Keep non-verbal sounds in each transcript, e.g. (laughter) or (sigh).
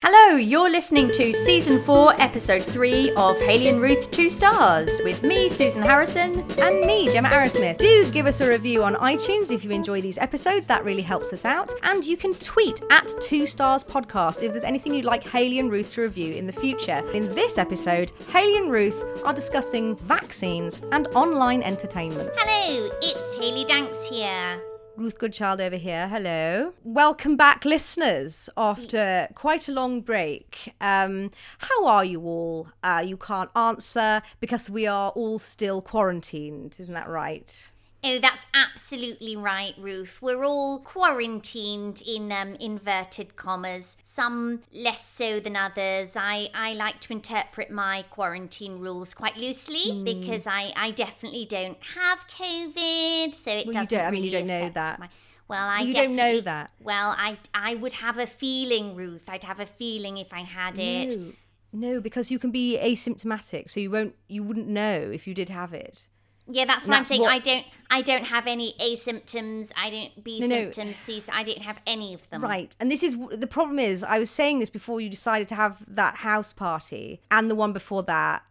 Hello, you're listening to season 4, episode 3 of Haley and Ruth 2 Stars with me, Susan Harrison. and me, Gemma Arrowsmith. Do give us a review on iTunes if you enjoy these episodes. That really helps us out. And you can tweet at Two Stars Podcast if there's anything you'd like Haley and Ruth to review in the future. In this episode, Haley and Ruth are discussing vaccines and online entertainment. Hello, it's Haley Danks here. Ruth Goodchild over here. Hello. Welcome back, listeners, after quite a long break. Um, how are you all? Uh, you can't answer because we are all still quarantined. Isn't that right? Oh, that's absolutely right, Ruth. We're all quarantined in um, inverted commas, some less so than others. I, I like to interpret my quarantine rules quite loosely Hmm. because I, I definitely don't have COVID, so it Well, doesn't don't- I mean, you really don't know that. my- well, I you don't know that. Well, I, I would have a feeling, Ruth. I'd have a feeling if I had it. No, no, because you can be asymptomatic, so you won't, you wouldn't know if you did have it. Yeah, that's what I'm saying. what- I don't I don't have any A symptoms. I don't B No, no. symptoms, C. I don't have any of them. Right, and this is the problem. Is I was saying this before you decided to have that house party, and the one before that,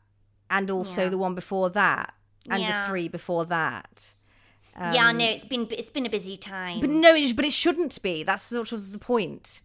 and also Yeah. the one before that, and Yeah. the three before that. yeah, no, it's been it's been a busy time. Um, But no, it, but it shouldn't be. That's sort of the point.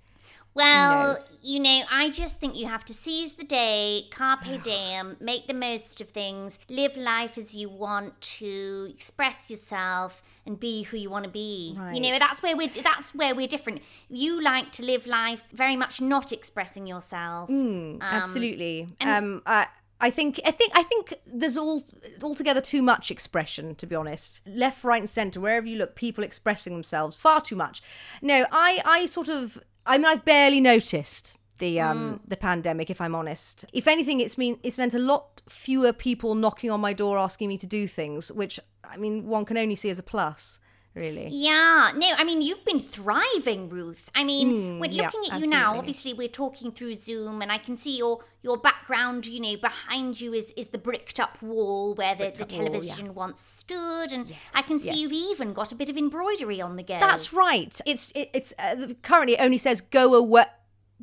Well, you know, I just think you have to seize the day, carpe (sighs) diem, make the most of things, live life as you want to, express yourself. And be who you want to be. You know that's where we're that's where we're different. You like to live life very much not expressing yourself. Mm, Absolutely. and- um, I, I think I think I think there's all altogether too much expression. To be honest, left, right, and centre, wherever you look, people expressing themselves far too much. No, I I sort of I mean I've barely noticed the um the pandemic. If I'm honest, if anything, it's mean it's meant a lot fewer people knocking on my door asking me to do things, which I mean one can only see as a plus. Really. Yeah, no, I mean you've been thriving, Ruth. I mean, when Hmm, yeah, looking at you now, obviously we're talking through Zoom, and I can see your your background. You know, behind you is is the bricked up wall where the, the up wall, yeah. television once stood, and I can see yes. you've even got a bit of embroidery on the go. That's right. It's it, it's uh, currently it only says go away,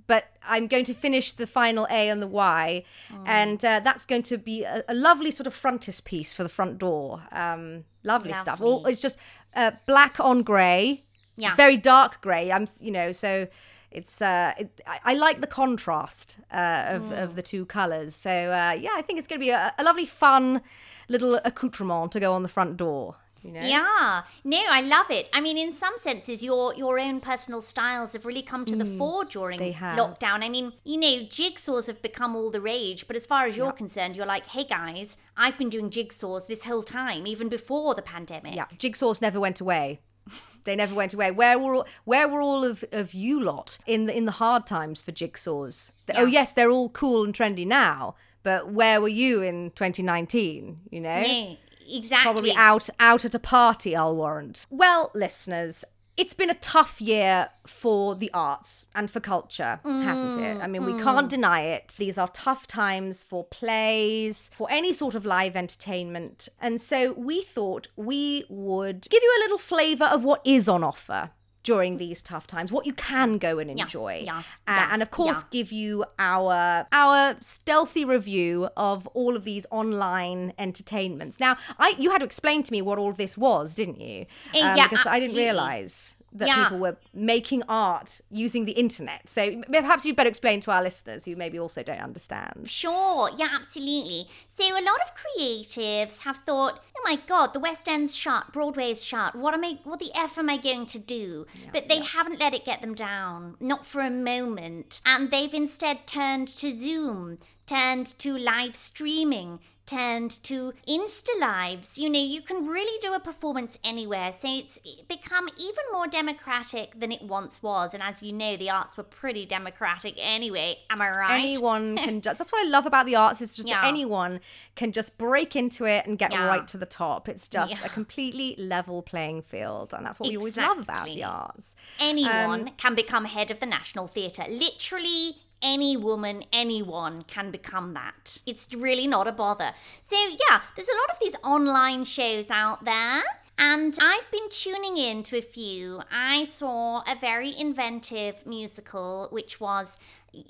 but I'm going to finish the final A and the Y, Mm. and uh, that's going to be a, a lovely sort of frontispiece for the front door. Um, lovely, stuff. All, it's just uh, black on grey, Yeah. very dark grey. I'm you know so. It's uh, it, I, I like the contrast uh, of, Mm. of the two colours. So uh, yeah, I think it's going to be a, a lovely, fun little accoutrement to go on the front door. You know? Yeah, no, I love it. I mean, in some senses, your your own personal styles have really come to the fore during Mm, they have. lockdown. I mean, you know, jigsaws have become all the rage, but as far as you're concerned, you're like, hey guys, I've been doing jigsaws this whole time, even before the pandemic. Yeah, jigsaws never went away. (laughs) They never went away. Where were all, where were all of, of you lot in the in the hard times for jigsaws? The- Oh yes, they're all cool and trendy now, but where were you in 2019? You know, No, exactly. probably out out at a party. I'll warrant. Well, listeners. It's been a tough year for the arts and for culture, hasn't it? I mean, we mm. can't deny it. These are tough times for plays, for any sort of live entertainment. And so we thought we would give you a little flavour of what is on offer during these tough times, what you can go and enjoy. yeah, Uh, yeah, and of course, yeah. give you our our stealthy review of all of these online entertainments. Now, I you had to explain to me what all of this was, didn't you? Um, Uh, yeah, because I didn't absolutely. realize that Yeah. people were making art using the internet. So perhaps you'd better explain to our listeners who maybe also don't understand. Sure, yeah, absolutely. So a lot of creatives have thought, "Oh my God, the West End's shut, Broadway's shut. What am I? What the f am I going to do?" but they haven't let it get them down, not for a moment, and they've instead turned to Zoom, turned to live streaming. Turned to Insta Lives. You know, you can really do a performance anywhere. So it's become even more democratic than it once was. And as you know, the arts were pretty democratic anyway. Am I right? Anyone (laughs) can just, that's what I love about the arts is just Yeah. anyone can just break into it and get Yeah. right to the top. It's just Yeah. a completely level playing field. And that's what we always love about the arts. anyone Um, can become head of the National Theatre. Literally any woman, anyone can become that. It's really not a bother. So, yeah, there's a lot of these online shows out there. And I've been tuning in to a few. I saw a very inventive musical, which was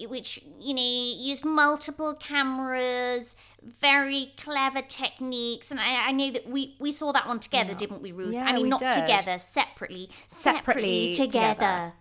which you know used multiple cameras, very clever techniques, and I, I know that we we saw that one together, didn't we, Ruth? Yeah, I mean, not did. together, separately, Separately together. together.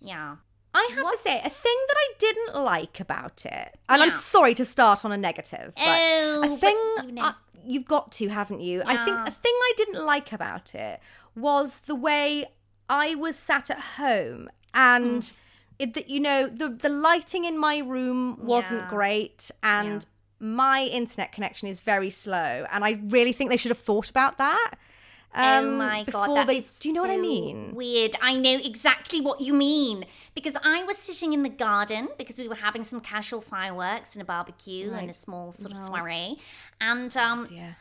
Yeah. I have to say, a thing that I didn't like about it, and I'm sorry to start on a negative, but Oh, a but thing you know. uh, you've got to, haven't you? I think a thing I didn't like about it was the way I was sat at home and. Mm. It, that you know the the lighting in my room wasn't Yeah. great and my internet connection is very slow and I really think they should have thought about that. oh um, my god, that they, is do you know what I so mean? Weird. I know exactly what you mean because I was sitting in the garden because we were having some casual fireworks and a barbecue and a small sort of soiree, and um, Yeah.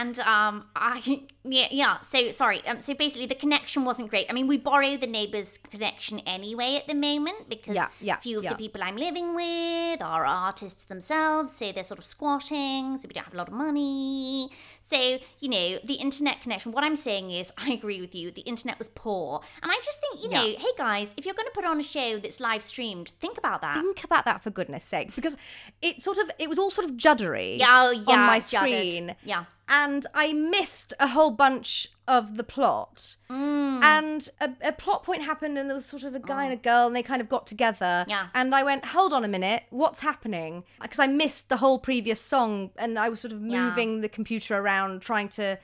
and um i (laughs) yeah yeah so sorry um so basically the connection wasn't great. I mean we borrow the neighbor's connection anyway at the moment because Yeah, yeah, a few of yeah. the people i'm living with are artists themselves so they're sort of squatting so we don't have a lot of money so you know the internet connection what i'm saying is (laughs) i agree with you the internet was poor and i just think you know Yeah. hey guys if you're going to put on a show that's live streamed think about that think about that for goodness sake because it sort of it was all sort of juddery yeah oh, yeah on my juddered. screen yeah and i missed a whole bunch of the plot Mm. and a, a plot point happened and there was sort of a guy and a girl and they kind of got together Yeah. and i went hold on a minute what's happening because i missed the whole previous song and i was sort of Yeah. moving the computer around trying to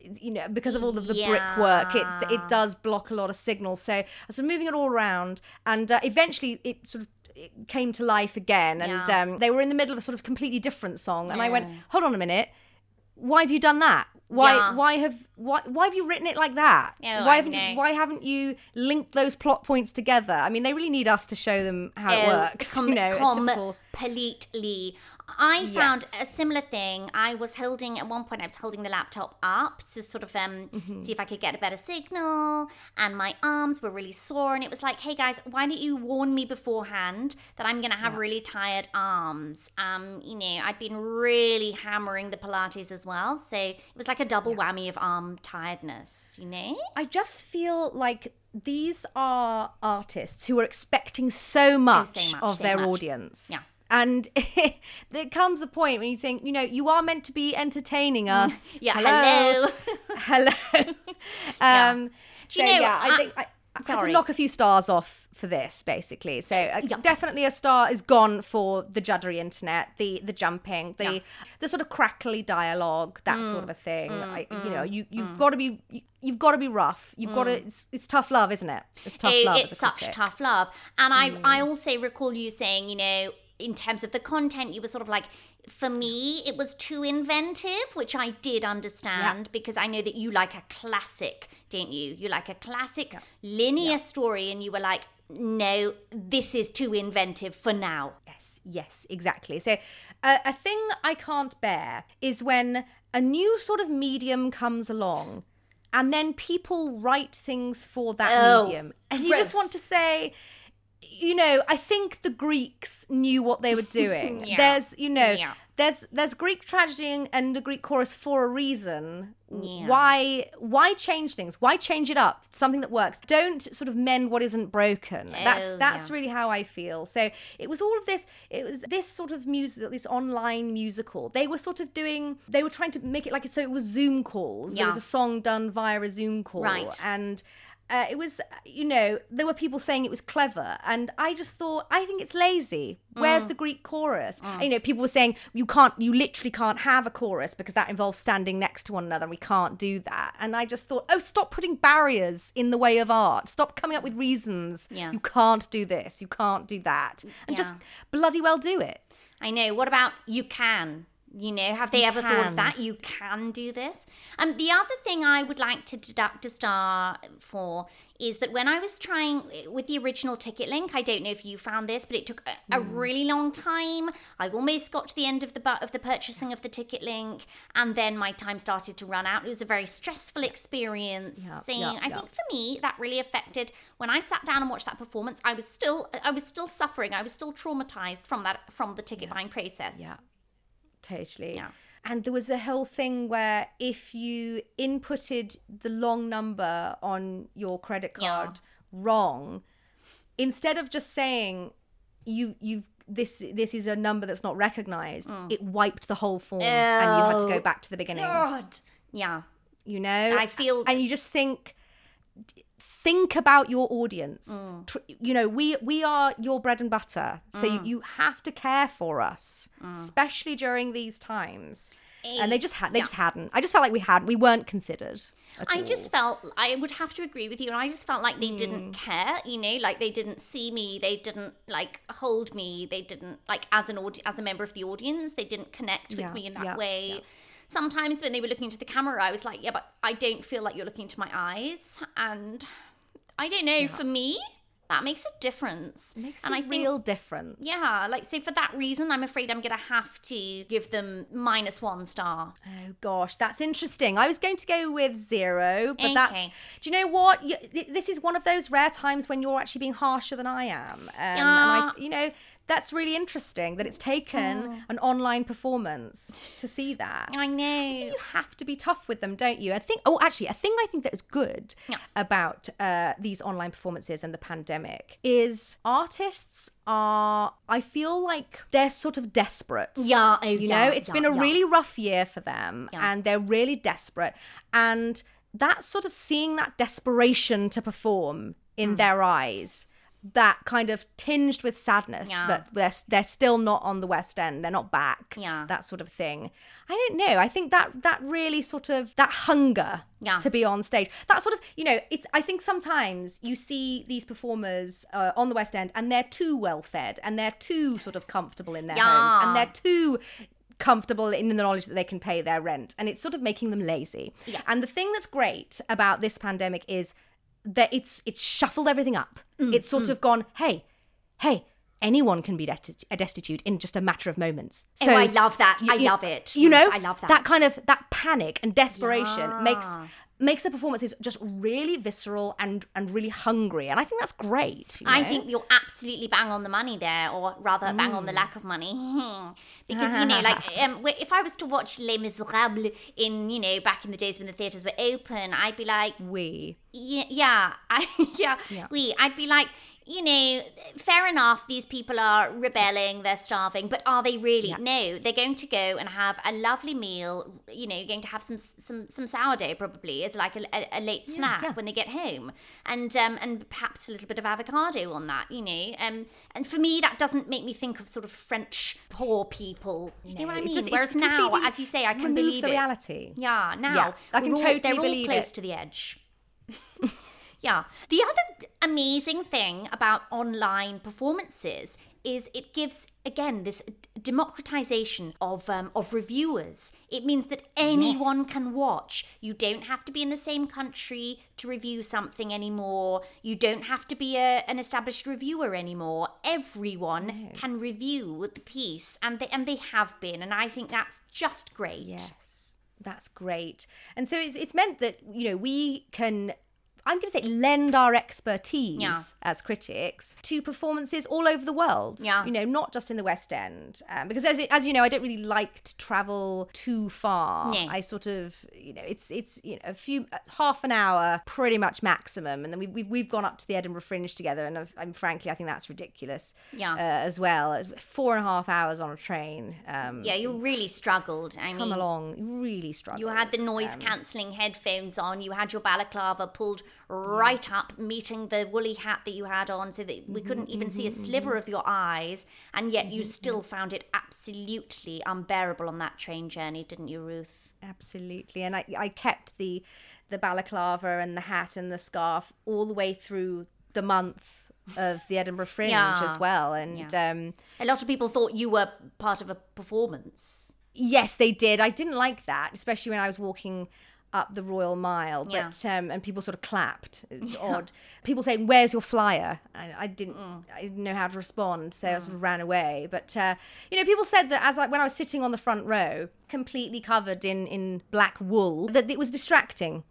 you know because of all of the brickwork it it does block a lot of signals so i was moving it all around and uh, eventually it sort of it came to life again and Yeah. um, they were in the middle of a sort of completely different song and i went hold on a minute why have you done that why Yeah. why have why why have you written it like that Oh, why haven't know. you, why haven't you linked those plot points together i mean they really need us to show them how it Oh, works (laughs) com- you know typical completely. I found Yes. a similar thing. I was holding at one point. I was holding the laptop up to sort of um Mm-hmm. see if I could get a better signal, and my arms were really sore. And it was like, hey guys, why don't you warn me beforehand that I'm gonna have really tired arms? Um, you know, I'd been really hammering the Pilates as well, so it was like a double whammy of arm tiredness. You know? I just feel like these are artists who are expecting so much, much, of their much. audience. Yeah. And (laughs) there comes a point when you think, you know, you are meant to be entertaining us. (laughs) Yeah. Hello. hello. (laughs) Hello. um, so, you know, yeah, I, I- think I, I had to knock a few stars off for this, basically. So uh, definitely a star is gone for the juddery internet, the the jumping, the Yeah. the sort of crackly dialogue, that Mm, sort of a thing. I, you know, you you've got to be you, you've got to be rough. You've got to. It's, it's tough love, isn't it? It's tough it- love. it's such critic. tough love. And I, Mm. I also recall you saying, you know, in terms of the content, you were sort of like, for me, it was too inventive, which I did understand because I know that you like a classic, didn't you? You like a classic linear story, and you were like, no, this is too inventive for now. Yes, yes, exactly. So, uh, a thing I can't bear is when a new sort of medium comes along and then people write things for that Oh, medium. And you just want to say, you know, I think the Greeks knew what they were (laughs) doing. Yeah. There's, you know, Yeah. there's there's Greek tragedy and a Greek chorus for a reason. Yeah. Why why change things? Why change it up? Something that works. Don't sort of mend what isn't broken. that's Oh, that's yeah. really how I feel. So it was all of this. It was this sort of music, this online musical. They were sort of doing. They were trying to make it like so. It was Zoom calls. There was a song done via a Zoom call, Right. and. Uh, it was, you know, there were people saying it was clever, and I just thought, I think it's lazy. Mm. Where's the Greek chorus? And, you know, people were saying you can't, you literally can't have a chorus because that involves standing next to one another, and we can't do that. And I just thought, oh, stop putting barriers in the way of art. Stop coming up with reasons. Yeah. You can't do this. You can't do that, and just bloody well do it. I know. What about you can? You know, have they ever thought of that? You can do this. Um, the other thing I would like to deduct a star for is that when I was trying with the original ticket link, I don't know if you found this, but it took a, a really long time. I almost got to the end of the of the purchasing of the ticket link, and then my time started to run out. It was a very stressful experience. Yeah, Seeing, yeah, I yeah. think for me that really affected when I sat down and watched that performance. I was still, I was still suffering. I was still traumatized from that from the ticket buying process. Yeah. Totally. Yeah. And there was a whole thing where if you inputted the long number on your credit Yeah. card wrong, instead of just saying, you you've this this is a number that's not recognized. Mm. It wiped the whole form, and you had to go back to the beginning. God. Yeah. You know, I feel- and you just think think about your audience Mm. You know we we are your bread and butter so Mm. you, you have to care for us especially during these times and they just had they Yeah. just hadn't i just felt like we had we weren't considered I all. just felt I would have to agree with you, and I just felt like they didn't care. You know, like they didn't see me, they didn't like hold me, they didn't like as an audi- as a member of the audience, they didn't connect with Yeah, me in that yeah, way. Sometimes when they were looking into the camera, I was like, yeah, but I don't feel like you're looking into my eyes, and I don't know. For me, that makes a difference. makes and a I think real difference yeah, like so for that reason, I'm afraid I'm gonna have to give them minus one star. Oh gosh, that's interesting. I was going to go with zero, but that's. Do you know what? You, th- this is one of those rare times when you're actually being harsher than I am, um, and I, you know, that's really interesting that it's taken an online performance to see that. I know. You have to be tough with them, don't you? I think. Oh, actually, a thing I think that is good Yeah. about uh, these online performances and the pandemic is artists are. I feel like they're sort of desperate. Yeah, oh, You yeah, know, it's yeah, been a really rough year for them and they're really desperate. And that sort of seeing that desperation to perform in their eyes, that kind of tinged with sadness Yeah. that they're, they're still not on the West End, they're not back, Yeah. that sort of thing. I don't know. I think that that really sort of that hunger Yeah. to be on stage, that sort of you know, it's. I think sometimes you see these performers uh, on the West End and they're too well fed and they're too sort of comfortable in their homes and they're too comfortable in the knowledge that they can pay their rent and it's sort of making them lazy Yeah. and the thing that's great about this pandemic is that it's it's shuffled everything up Mm, it's sort of gone hey hey anyone can be desti- destitute in just a matter of moments Oh, I love that. I love it. you know I love that. that kind of that panic and desperation Yeah. makes makes the performances just really visceral and and really hungry and i think that's great you I think you're absolutely bang on the money there, or rather, bang Mm. on the lack of money. (laughs) because, you know, like, (laughs) um, if I was to watch Les Miserables in, you know, back in the days when the theatres were open, I'd be like, we yeah, yeah, (laughs) I, yeah, Yeah. we, I'd be like, you know, fair enough, these people are rebelling, they're starving, but are they really? No, they're going to go and have a lovely meal, you know, going to have some some some sourdough probably as like a, a, a late snack yeah. when they get home. And um and perhaps a little bit of avocado on that, you know. Um and for me that doesn't make me think of sort of French poor people. You know what I mean? just- Whereas now, as you say, I can believe the it. Yeah, now Yeah, I can we're all- totally they're all believe close it. to the edge. (laughs) yeah. The other amazing thing about online performances is it gives again this democratization of um, of reviewers. It means that anyone can watch. You don't have to be in the same country to review something anymore. You don't have to be a, an established reviewer anymore. Everyone can review the piece, and they and they have been, and I think that's just great. Yes, that's great. And so it's it's meant that you know we can. I'm going to say lend our expertise Yeah. as critics to performances all over the world. Yeah. you know, not just in the West End, um, because as as you know, I don't really like to travel too far. No. I sort of, you know, it's it's you know a few uh, half an hour, pretty much maximum, and then we, we've we've gone up to the Edinburgh Fringe together, and I've, I'm frankly I think that's ridiculous. Yeah. uh, as well, four and a half hours on a train. Um, Yeah, you really struggled. I come mean, along, really struggled. You had the noise Um, cancelling headphones on. You had your balaclava pulled right up, meeting the woolly hat that you had on, so that we couldn't even see a sliver of your eyes. And yet you still found it absolutely unbearable on that train journey, didn't you, Ruth? Absolutely, and I I kept the the balaclava and the hat and the scarf all the way through the month of the Edinburgh (sighs) Fringe Yeah. as well, and um, A lot of people thought you were part of a performance. yes, they did. I didn't like that, especially when I was walking up the Royal Mile, Yeah. but um, and people sort of clapped. It's (laughs) odd. People saying, "Where's your flyer?" I, I didn't. Mm. I didn't know how to respond, so I sort of ran away. But uh, you know, people said that as I, when I was sitting on the front row, completely covered in in black wool, that it was distracting.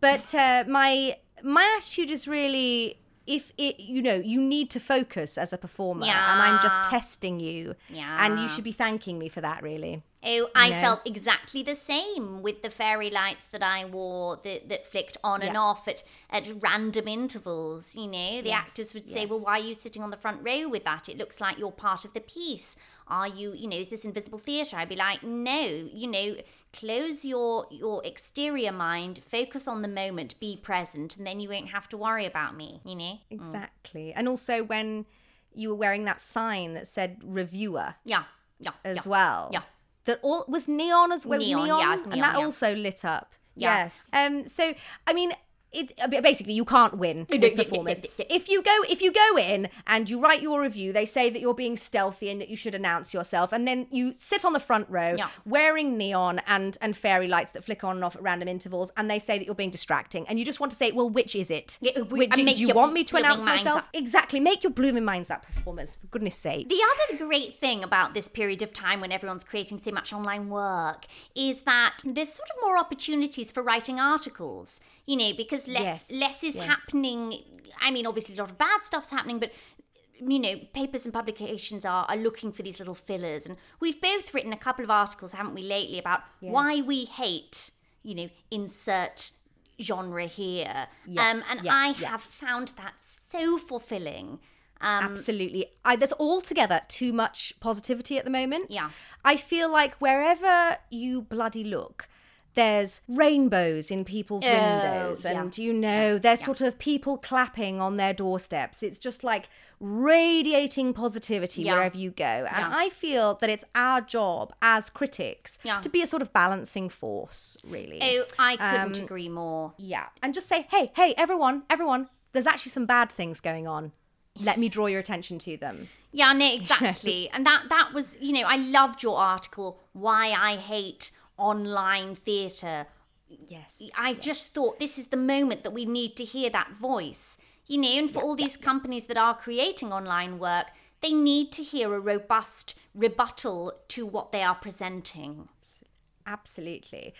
But uh, my my attitude is really. If it, you know, you need to focus as a performer, yeah. and I'm just testing you, yeah and you should be thanking me for that, really. Oh, I know? felt exactly the same with the fairy lights that I wore that, that flicked on and off at, at random intervals. You know, the Yes, actors would say, yes. Well, why are you sitting on the front row with that? It looks like you're part of the piece. Are you, you know, is this invisible theatre? I'd be like, No, you know, close your your exterior mind, focus on the moment, be present, and then you won't have to worry about me, you know? Exactly. And also when you were wearing that sign that said reviewer Yeah, yeah. as yeah. well. Yeah. That all was neon as well. Neon, neon, yeah, it's and neon, that yeah. also lit up. Yes. Um. So I mean. It, uh, basically, you can't win with performers. If you go, if you go in and you write your review, they say that you're being stealthy and that you should announce yourself, and then you sit on the front row Yeah. wearing neon and and fairy lights that flick on and off at random intervals, and they say that you're being distracting, and you just want to say, well, which is it? Yeah, we- do, do you your want me to announce myself? up. Exactly. Make your blooming minds up, performers. For goodness sake. The other great thing about this period of time when everyone's creating so much online work is that there's sort of more opportunities for writing articles, you know, because less Yes, less is yes. happening. I mean, obviously a lot of bad stuff's happening, but you know, papers and publications are, are looking for these little fillers. And we've both written a couple of articles, haven't we, lately, about why we hate, you know, insert genre here. Yeah, um, and yeah, I yeah. have found that so fulfilling. Um, Absolutely. I, there's altogether too much positivity at the moment. Yeah. I feel like wherever you bloody look, there's rainbows in people's windows, Oh, yeah. and you know, there's sort of people clapping on their doorsteps. It's just like radiating positivity Yeah. wherever you go. And Yeah. I feel that it's our job as critics Yeah. to be a sort of balancing force, really. Oh, I couldn't Um, agree more. Yeah. And just say, hey, hey, everyone, everyone, there's actually some bad things going on. Let me draw your attention to them. Yeah, no, exactly. (laughs) and that that was, you know, I loved your article, Why I Hate Online Theatre. Yes. I just thought this is the moment that we need to hear that voice. You know, and for all these companies that are creating online work, they need to hear a robust rebuttal to what they are presenting. Absolutely.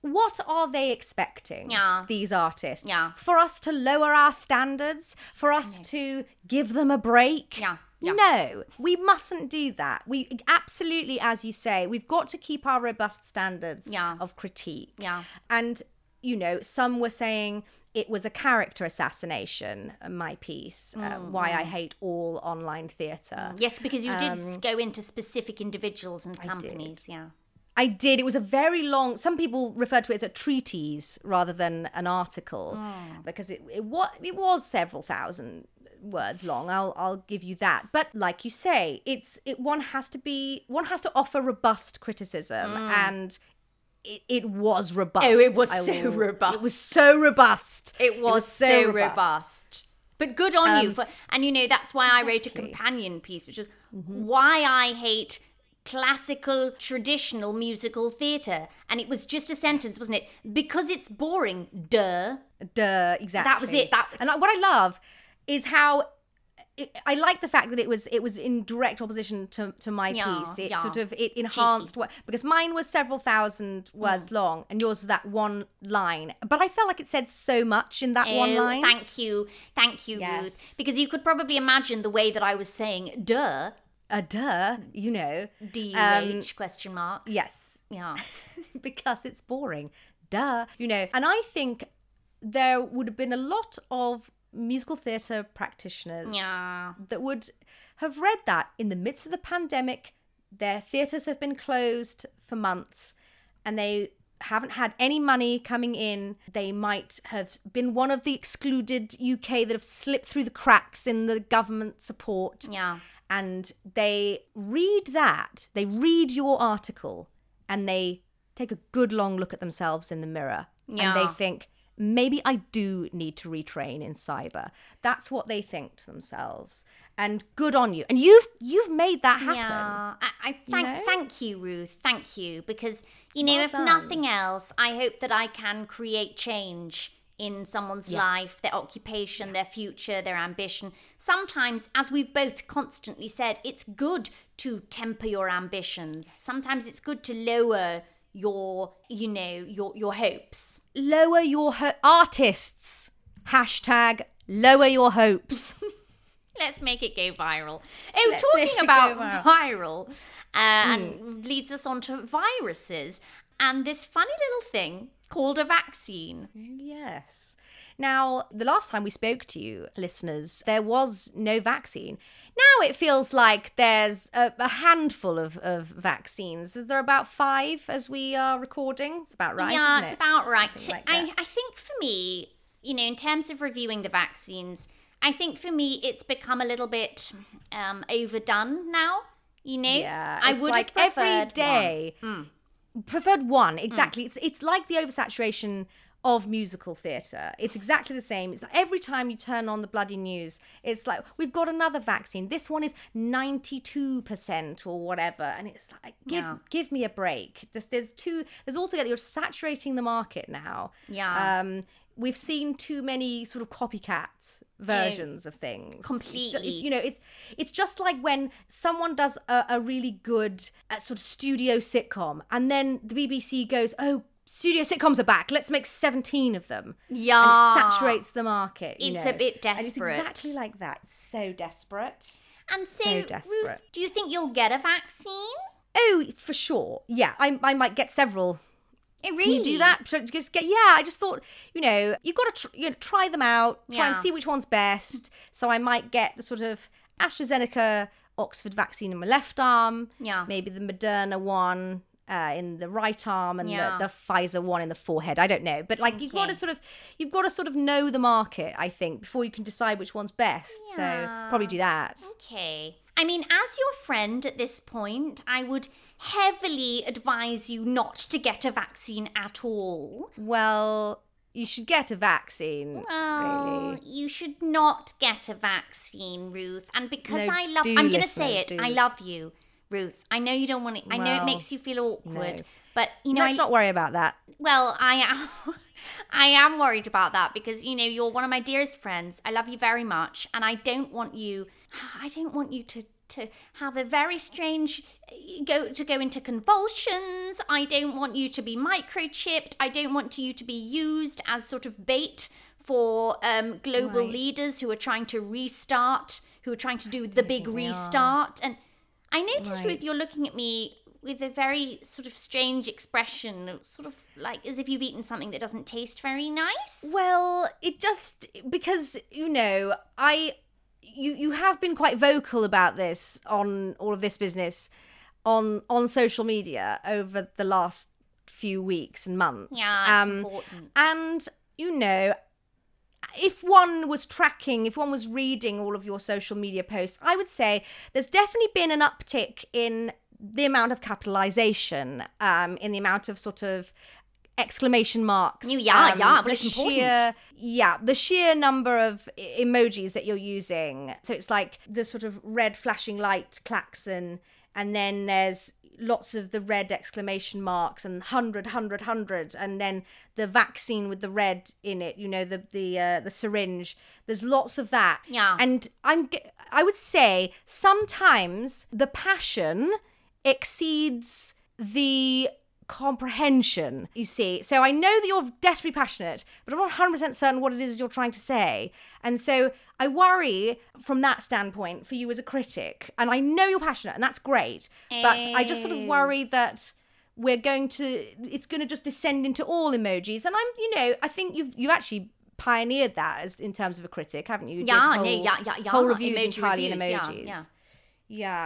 What are they expecting, Yeah. these artists? Yeah. For us to lower our standards? For us to give them a break? Yeah, yeah. No, we mustn't do that. We absolutely, as you say, we've got to keep our robust standards Yeah. of critique. Yeah. And, you know, some were saying it was a character assassination, uh, my piece, uh, Mm, Why I Hate All Online Theatre. Yes, because you Um, did go into specific individuals and companies. Yeah. I did. It was a very long. Some people refer to it as a treatise rather than an article because it it was it was several thousand words long. I'll I'll give you that. But like you say, it's it one has to be one has to offer robust criticism and. It, it was robust. Oh, it was I so will- robust. It was so robust. It was, so, robust. But good on you Um, for, and you know that's why I wrote a companion piece, which was Mm-hmm. why I hate classical traditional musical theatre, and it was just a sentence, wasn't it? Because it's boring. Duh. Duh, exactly. That was it, that- and what I love is how it, I like the fact that it was it was in direct opposition to, to my Yeah, piece. It yeah. sort of it enhanced what because mine was several thousand words Mm. long and yours was that one line. But I felt like it said so much in that one Oh, line. Thank you, thank you, Yes. Ruth. Because you could probably imagine the way that I was saying "duh," A duh, you know. D U Um, question mark. Yes, Yeah, (laughs) because it's boring. Duh. You know, and I think there would have been a lot of musical theatre practitioners yeah. that would have read that in the midst of the pandemic. Their theatres have been closed for months and they haven't had any money coming in. They might have been one of the excluded UK that have slipped through the cracks in the government support. Yeah. And they read that, they read your article, and they take a good long look at themselves in the mirror. And they think, maybe I do need to retrain in cyber. That's what they think to themselves. And good on you. And you've you've made that happen. Yeah, I, I thank know? thank you, Ruth. Thank you because you know, Well if done. nothing else, I hope that I can create change in someone's life, their occupation, their future, their ambition. Sometimes, as we've both constantly said, it's good to temper your ambitions. Sometimes it's good to lower your, you know, your your hopes. Lower your ho- artists. Hashtag lower your hopes. (laughs) Let's make it go viral. Oh, Let's talking about go viral, uh, and leads us on to viruses and this funny little thing called a vaccine. Yes. Now, the last time we spoke to you, listeners, there was no vaccine. Now it feels like there's a, a handful of, of vaccines. Is there about five as we are recording? It's about right. yeah, it's it? about right. Like I. I think for me, you know, in terms of reviewing the vaccines, I think for me it's become a little bit um, overdone now. You know, Yeah, I would like have every day. one. Preferred one exactly. It's it's like the oversaturation of musical theatre. It's exactly the same. It's every time you turn on the bloody news, it's like we've got another vaccine. This one is ninety two percent or whatever, and it's like give Yeah. give me a break. There's there's two. There's altogether you're saturating the market now. Yeah. Um, we've seen too many sort of copycat versions of things. Completely. it's- you know, it's it's just like when someone does a, a really good uh, sort of studio sitcom, and then the BBC goes, "Oh, studio sitcoms are back. Let's make seventeen of them." Yeah. and it saturates the market. you It's know. a bit And it's desperate. exactly like that. It's so desperate. And so, So Ruth, desperate. do you think you'll get a vaccine? Oh, for sure. Yeah, I I might get several It really? Can you do that? Just get yeah. I just thought you know you've got to tr- you know, try them out, try and see which one's best. So I might get the sort of AstraZeneca Oxford vaccine in my left arm. Yeah. Maybe the Moderna one. Uh, in the right arm and Yeah. the, the Pfizer one in the forehead. I don't know, but like you've got to sort of you've got to sort of know the market. I think before you can decide which one's best. So probably do that. Okay. I mean, as your friend at this point, I would heavily advise you not to get a vaccine at all. Well, you should get a vaccine. Well, really. you should not get a vaccine, Ruth. And because No, I love, I'm going to say it. do. I love you, Ruth. I know you don't want it. I know it makes you feel awkward, no. but you know, Let's I, not worry about that. well, I am. (laughs) I am worried about that because you know you're one of my dearest friends. I love you very much, and I don't want you. (sighs) I don't want you to to have a very strange go to go into convulsions. I don't want you to be microchipped. I don't want you to be used as sort of bait for um, global Right. leaders who are trying to restart, who are trying to do the big they are. restart. And I noticed, Right. Ruth, you're looking at me with a very sort of strange expression, sort of like as if you've eaten something that doesn't taste very nice. Well, it just because you know, I you you have been quite vocal about this on all of this business on on social media over the last few weeks and months. Yeah, it's Um, important. And you know, if one was tracking, if one was reading all of your social media posts, I would say there's definitely been an uptick in the amount of capitalization, um, in the amount of sort of exclamation marks. You- yeah, um, yeah, the it's important. sheer, yeah, the sheer number of emojis that you're using. So it's like the sort of red flashing light klaxon, and then there's lots of the red exclamation marks and 100 100 100 and then the vaccine with the red in it you know the the uh, the syringe there's lots of that Yeah. and i'm I would say sometimes the passion exceeds the comprehension you see. So i know that you're desperately passionate but i'm not 100% certain what it is you're trying to say. And so i worry from that standpoint for you as a critic. And i know you're passionate and that's great. But i just sort of eh. worry that we're going to it's going to just descend into all emojis. And i'm you know i think you've you actually pioneered that as in terms of a critic haven't you? You Yeah, whole- yeah, yeah, yeah. whole reviews Emoji entirely reviews, yeah, emojis. yeah. yeah,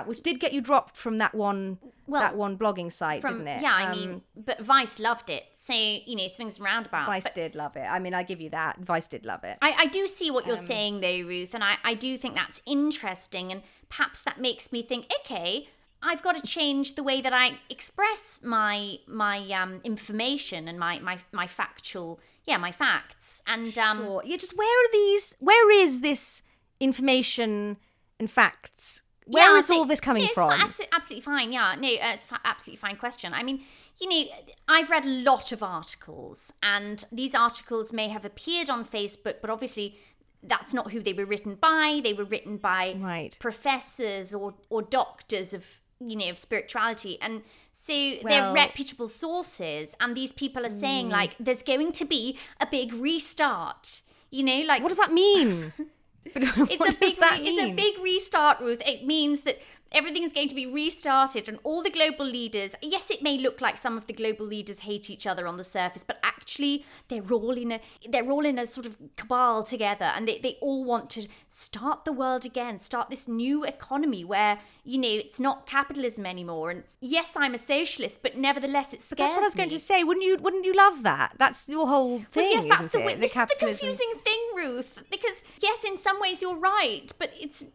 which did get you dropped from that one Well, that one blogging site, From didn't it? yeah, I Um, mean, but Vice loved it. So you know, swings and roundabouts. Vice did love it. I mean, I give you that. Vice did love it. I, I do see what Um, you're saying though, Ruth, and I, I do think that's interesting, and perhaps that makes me think, okay, I've got to change the way that I express my my um information and my my my factual yeah my facts and um Sure. Yeah, just where are these? Where is this information and facts? Where Yeah, is so- all this coming it's from? fi- absolutely fine. Yeah, no, uh, it's absolutely fine question. I mean, you know, I've read a lot of articles, and these articles may have appeared on Facebook, but obviously that's not who they were written by. They were written by Right. professors or or doctors of you know of spirituality, and so they're reputable sources. And these people are saying like, there's going to be a big restart. You know, like what does that mean? (laughs) (laughs) it's a big re- it's a big restart, Ruth. It means that everything is going to be restarted and all the global leaders yes it may look like some of the global leaders hate each other on the surface but actually they're all in a they're all in a sort of cabal together and they, they all want to start the world again start this new economy where you know it's not capitalism anymore and yes i'm a socialist but nevertheless it scares That's what I was going me. to say. Wouldn't you? Wouldn't you love that? That's your whole Well, thing, yes, that's the it? This is the confusing thing, Ruth. Because yes, in some ways you're right, but it's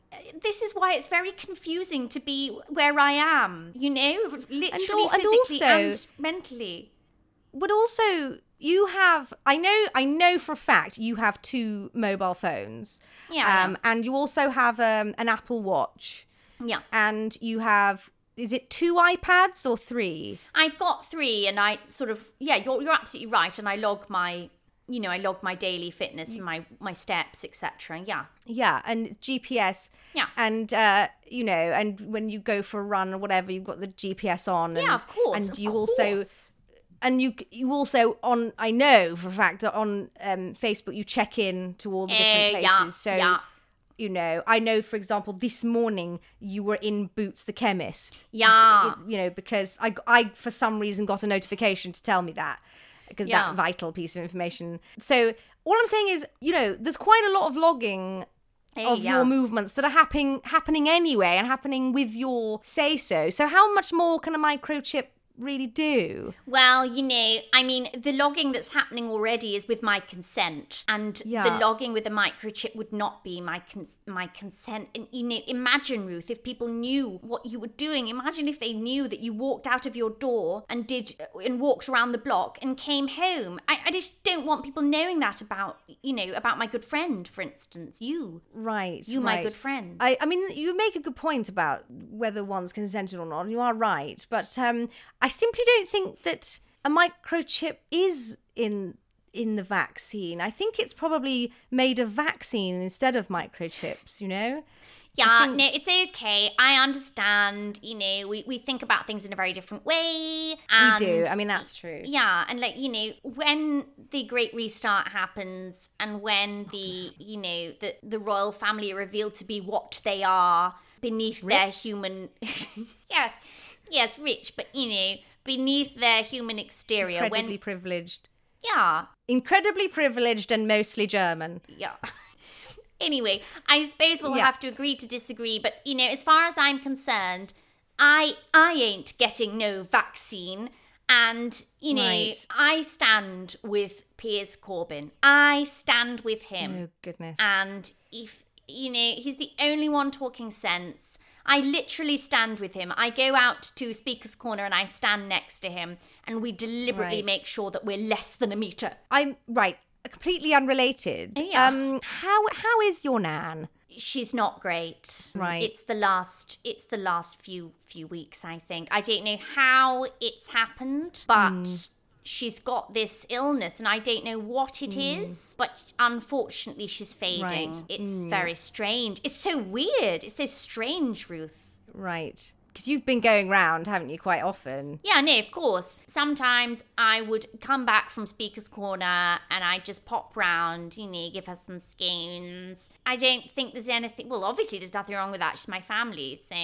this is why it's very confusing to be where I am. You know, literally, al- and physically, and, also- mentally. but also you have i know i know for a fact you have two mobile phones Yeah, um, and you also have um, an apple watch Yeah, and you have is it two ipads or three I've got three, and I sort of yeah, you're you're absolutely right, and I log my. You know, I log my daily fitness and my my steps, etc. Yeah, yeah and gps Yeah. and uh you know and when you go for a run or whatever you've got the gps on and, yeah, of course. and you also and you you also on i know for a fact that on um facebook you check in to all the different Eh, places yeah, so yeah. you know i know for example this morning you were in boots the chemist Yeah. You know because i i for some reason got a notification to tell me that because Yeah. that vital piece of information so all i'm saying is you know there's quite a lot of logging Hey, of yeah. your movements that are happening happening anyway and happening with your say so so how much more can a microchip really do Well, you know, I mean, the logging that's happening already is with my consent, and the logging with a microchip would not be my con- my consent. And you know, imagine Ruth, if people knew what you were doing. Imagine if they knew that you walked out of your door and did and walked around the block and came home. I, I just don't want people knowing that about you know about my good friend, for instance, you. Right. You, my good friend. I, I mean, you make a good point about whether one's consented or not, you are right. But um, I simply don't think that a microchip is in in the vaccine. I think it's probably made a vaccine instead of microchips. You know. Yeah, no, it's okay. I understand. You know, we, we think about things in a very different way. And we do. I mean, that's true. Yeah, and like you know, when the great restart happens, and when the you know the the royal family are revealed to be what they are beneath their human, (laughs) yes, yes, rich, but you know, beneath their human exterior. Incredibly when privileged. yeah, Incredibly privileged and mostly German. yeah. (laughs) Anyway, I suppose we'll Yeah. have to agree to disagree, but you know, as far as I'm concerned, I I ain't getting no vaccine, and you know, Right. I stand with Piers Corbyn. I stand with him, Oh goodness. and if you know, he's the only one talking sense. I literally stand with him. I go out to Speaker's Corner and I stand next to him, and we deliberately Right. make sure that we're less than a meter. I'm right. Completely unrelated. Yeah. Um. How how is your nan? she's not great Right. it's the last it's the last few few weeks i think i don't know how it's happened but Mm. She's got this illness and i don't know what it is. but unfortunately she's fading Mm. Right. Mm. it's very strange it's so weird it's so strange ruth Right. Because you've been going round, haven't you, quite often? Yeah, no, of course. Sometimes I would come back from Speaker's Corner and I'd just pop round, you know, give her some scones. I don't think there's anything, well, obviously there's nothing wrong with that. She's my family. So,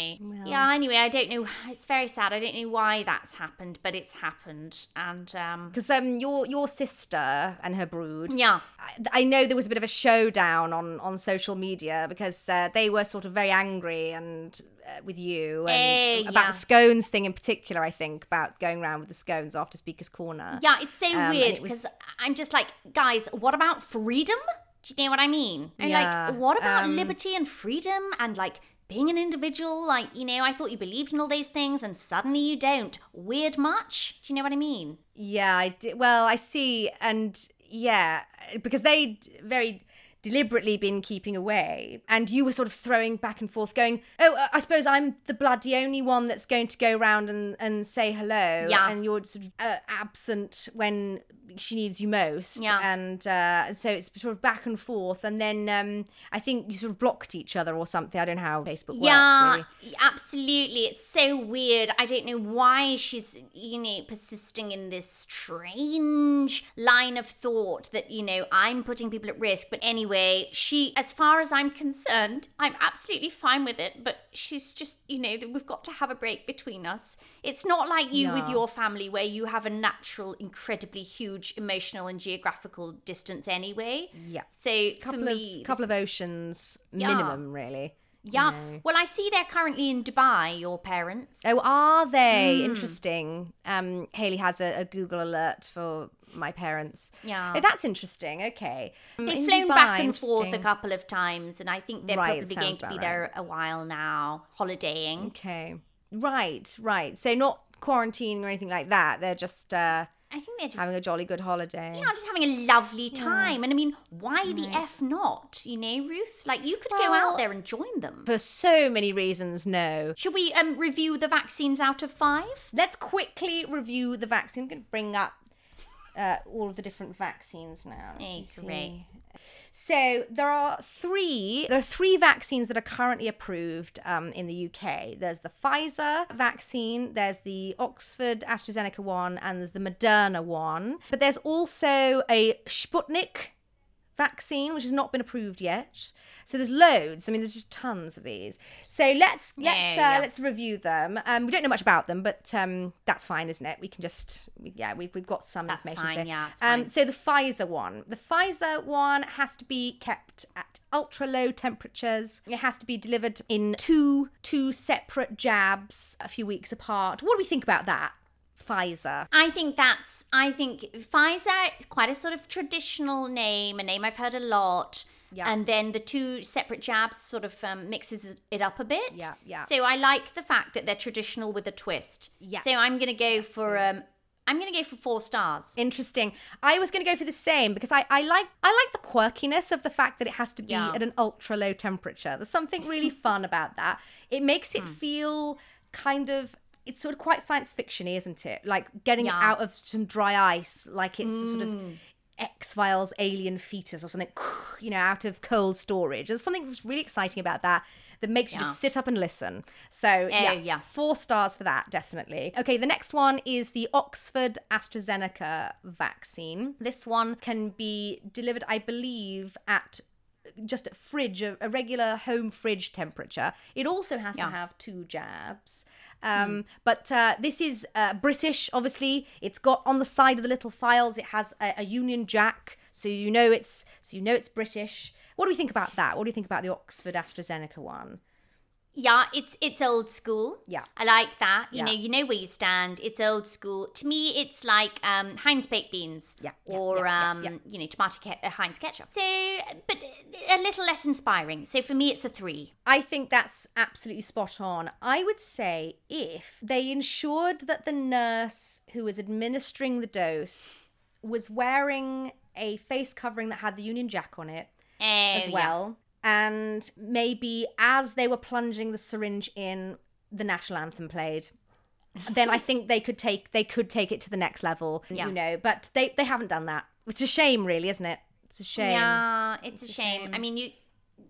yeah, anyway, I don't know. It's very sad. I don't know why that's happened, but it's happened. And, um, Because um, your your sister and her brood. yeah. I, I know there was a bit of a showdown on on social media because uh, they were sort of very angry and with you and Eh, about yeah. the scones thing in particular. I think about going around with the scones after Speaker's Corner. Yeah, it's so and weird it was- because I'm just like, guys, what about freedom? Do you know what I mean? And Yeah, like, what about um, liberty and freedom and like being an individual? Like, you know, I thought you believed in all those things and suddenly you don't. Weird much? Do you know what I mean? Yeah, I did. Well, I see, and yeah, because they'd very deliberately been keeping away, and you were sort of throwing back and forth, going, "Oh, uh, I suppose I'm the bloody only one that's going to go round and and say hello." Yeah. and you're sort of uh, absent when she needs you most. Yeah. and uh, so it's sort of back and forth, and then um, I think you sort of blocked each other or something. I don't know how Facebook yeah, works. Really. absolutely. It's so weird. I don't know why she's, you know, persisting in this strange line of thought that, you know, I'm putting people at risk. But anyway, anyway, she, as far as I'm concerned, I'm absolutely fine with it. But she's just, you know, that we've got to have a break between us. It's not like you with your family where you have a natural, incredibly huge emotional and geographical distance anyway. Yeah. So couple for me, of couple of oceans Yeah. minimum, really. Yeah. Well, I see they're currently in Dubai. Your parents. Oh, are they? Hmm. Interesting. Um, Haley has a, a Google alert for my parents. Yeah. Oh, that's interesting. Okay. Um, They've in flown Dubai, back and forth a couple of times, and I think they're Right, probably going to be there a while now, holidaying. Okay. Right, right. So not quarantining or anything like that. They're just uh, I think they're just having a jolly good holiday. yeah, just having a lovely time. And I mean, why the f not? You know, Ruth. Like you could go out there and join them. For so many reasons, no. Should we um review the vaccines out of five? Let's quickly review the vaccine. I'm going to bring up uh, all of the different vaccines now. See. great. So there are three. There are three vaccines that are currently approved um, in the UK. There's the Pfizer vaccine. There's the Oxford AstraZeneca one, and there's the Moderna one. But there's also a Sputnik vaccine, which has not been approved yet. So there's loads. I mean, there's just tons of these. So let's let's Yeah, uh, yeah. let's review them. Um, we don't know much about them, but um, that's fine, isn't it? We can just yeah, we've we've got some That's information. fine, so, yeah, Um, so the Pfizer one, the Pfizer one has to be kept at ultra low temperatures. It has to be delivered in two two separate jabs, a few weeks apart. What do we think about that? Pfizer. I think that's. I think Pfizer is quite a sort of traditional name, a name I've heard a lot. Yeah. And then the two separate jabs sort of um, mixes it up a bit. Yeah, yeah. So I like the fact that they're traditional with a twist. Yeah. So I'm gonna go for um, I'm gonna go for four stars. Interesting. I was going to go for the same because I, I like I like the quirkiness of the fact that it has to be Yeah. at an ultra low temperature. There's something really fun about that. It makes it feel kind of it's sort of quite science fictiony, isn't it? Like getting Yeah. out of some dry ice, like it's a sort of mm. X Files alien fetus or something, (laughs) you know, out of cold storage. There's something really exciting about that that makes you just sit up and listen. So eh, yeah, yeah. four stars for that, definitely. Okay, the next one is the Oxford AstraZeneca vaccine. This one can be delivered, I believe, at just a fridge, a, a regular home fridge temperature. It also has Yeah. to have two jabs. Um, But uh, this is uh, British, obviously. It's got on the side of the little files. It has a, a Union Jack, so you know it's so you know it's British. What do we think about that? What do you think about the Oxford AstraZeneca one? Yeah, it's it's old school. Yeah. I like that. You Yeah. know, you know where you stand. It's old school. To me, it's like um, Heinz baked beans. Yeah, yeah, Or yeah, um, you know, tomato ke- uh, Heinz ketchup. So, but a little less inspiring. So for me, it's a three. I think that's absolutely spot on. I would say if they ensured that the nurse who was administering the dose was wearing a face covering that had the Union Jack on it Oh, as well, and maybe as they were plunging the syringe in, the national anthem played. then I think they could take they could take it to the next level, Yeah. you know. But they they haven't done that. It's a shame, really, isn't it? It's a shame. Yeah, it's, a, a shame. shame. I mean, you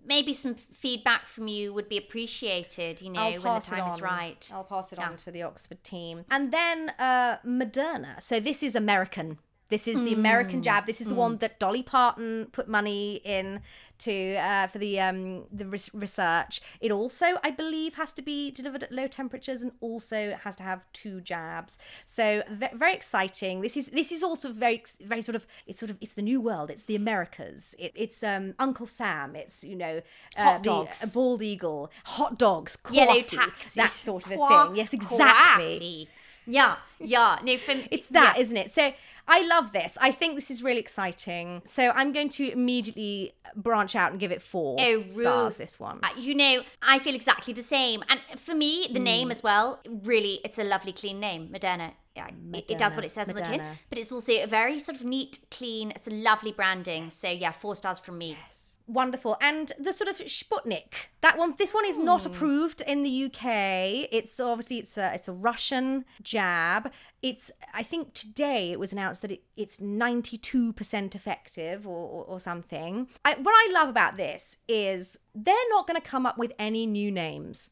maybe some feedback from you would be appreciated. You know, when the time is right. I'll pass it Yeah. on to the Oxford team. And then uh, Moderna. So this is American. This is the American Mm. jab. This is the one that Dolly Parton put money in to uh, for the um, the res- research. It also, I believe, has to be delivered at low temperatures and also has to have two jabs. So ve- very exciting. This is this is also very very sort of it's sort of it's the new world. It's the Americas. It, it's um, Uncle Sam. It's you know uh, Hot the- dogs. a bald eagle, hot dogs, Yellow coffee, taxi. that sort of a Qua- thing. Yes, exactly. coffee. Yeah, yeah. No, for It's that, yeah. not it? So I love this. I think this is really exciting. So I'm going to immediately branch out and give it four Oh, stars. This one. Uh, you know, I feel exactly the same. And for me, the Mm. name as well, really, it's a lovely, clean name, Moderna. Yeah, it, it does what it says on the tin, but it's also a very sort of neat, clean. It's a lovely branding. So yeah, four stars from me. Wonderful. And the sort of Sputnik. That one this one is not hmm. approved in the UK. It's obviously it's a it's a Russian jab. It's I think today it was announced that it, it's 92% effective or, or, or something. I, what I love about this is they're not going to come up with any new names.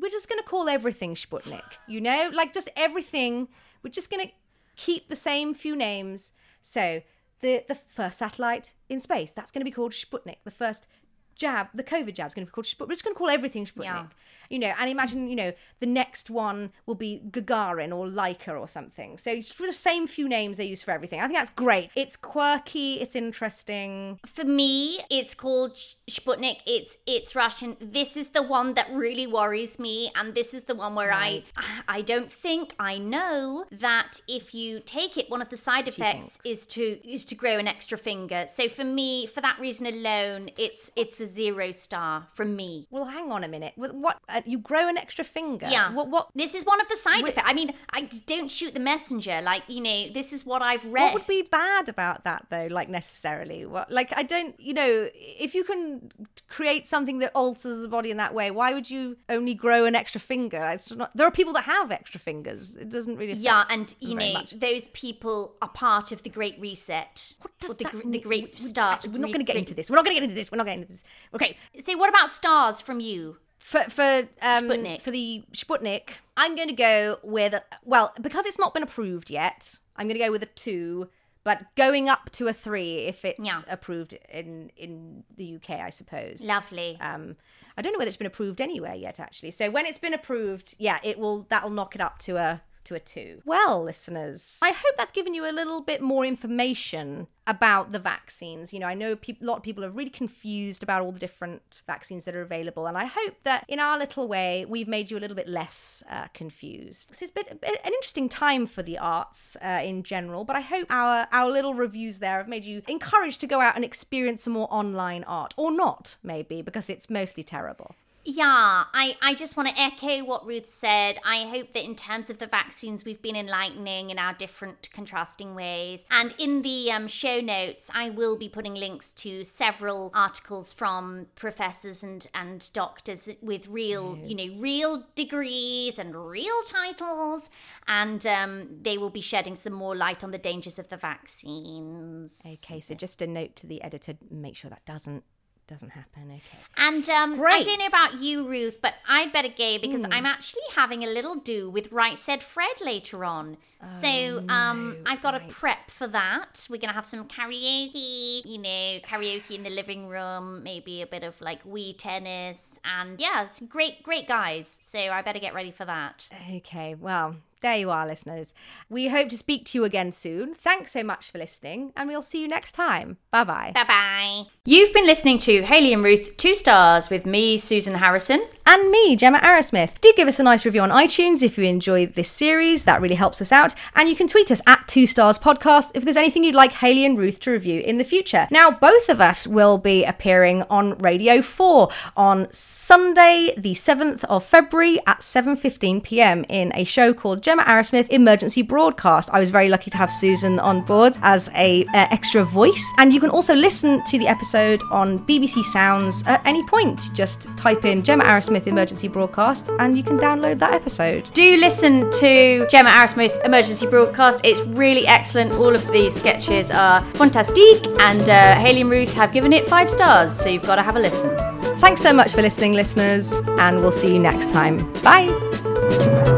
We're just going to call everything Sputnik, you know? Like just everything. We're just going to keep the same few names. So the the first satellite in space. That's going to be called Sputnik. The first jab, the COVID jab, is going to be called Sputnik. We're just going to call everything Sputnik. Yeah. You know, and imagine, you know, the next one will be Gagarin or Laika or something. So it's the same few names they use for everything. I think that's great. It's quirky, it's interesting. For me, it's called Sputnik. It's it's Russian. This is the one that really worries me, and this is the one where I I don't think I know that if you take it, one of the side effects is to is to grow an extra finger. So for me, for that reason alone, it's it's a zero star from me. Well, hang on a minute. What, what uh, you grow an extra finger? Yeah. What what This is one of the side effects. I mean, I don't shoot the messenger. Like you know, this is what I've read. What would be bad about that though? Like necessarily, what? Like I don't, you know, if you can create something that alters the body in that way, why would you only grow an extra finger? It's not, there are people that have extra fingers. It doesn't really. Yeah, and you know much. those people are part of the Great Reset. What does the, that mean? the Great we- Start. We're not going to get into this. We're not going to get into this. We're not getting into this. Okay, So, what about stars from you? for for um, Sputnik. for the Sputnik, I'm going to go with well because it's not been approved yet. I'm going to go with a two, but going up to a three if it's Yeah. approved in in the UK, I suppose. Lovely. Um, I don't know whether it's been approved anywhere yet, actually. So when it's been approved, yeah, it will. That'll knock it up to a to a two. Well, listeners, I hope that's given you a little bit more information about the vaccines. You know, I know peop a lot of people are really confused about all the different vaccines that are available, and I hope that in our little way we've made you a little bit less uh, confused. So been a bit- an interesting time for the arts uh, in general, but I hope our our little reviews there have made you encouraged to go out and experience some more online art, or not, maybe because it's mostly terrible. Yeah, I, I just want to echo what Ruth said. I hope that in terms of the vaccines, we've been enlightening in our different contrasting ways. And in the um, show notes, I will be putting links to several articles from professors and, and doctors with real, you know, real degrees and real titles. And um, they will be shedding some more light on the dangers of the vaccines. Okay, so just a note to the editor: make sure that doesn't doesn't happen. Okay. And um, I don't know about you, Ruth, but I'd better go because I'm actually having a little do with Right Said Fred later on. so um, I've got to right. prep for that. We're going to have some karaoke, you know, karaoke in the living room, maybe a bit of like Wii tennis. And yeah, it's great, great guys. So I better get ready for that. Okay. Well, there you are, listeners. We hope to speak to you again soon. Thanks so much for listening, and we'll see you next time. Bye bye. Bye bye. You've been listening to Haley and Ruth, two stars, with me, Susan Harrison. And me, Gemma Arrowsmith. Do give us a nice review on iTunes if you enjoy this series. That really helps us out. And you can tweet us at Two Stars Podcast if there's anything you'd like Haley and Ruth to review in the future. Now, both of us will be appearing on Radio 4 on Sunday, the 7th of February at 7.15 p.m. in a show called Gemma Arrowsmith Emergency Broadcast. I was very lucky to have Susan on board as a uh, extra voice. And you can also listen to the episode on BBC Sounds at any point. Just type in Gemma Arrowsmith Emergency Broadcast and you can download that episode. Do listen to Gemma Arrowsmith Emergency Broadcast. It's really excellent. All of these sketches are fantastique, and uh, Haley and Ruth have given it five stars, so you've got to have a listen. Thanks so much for listening, listeners, and we'll see you next time. Bye.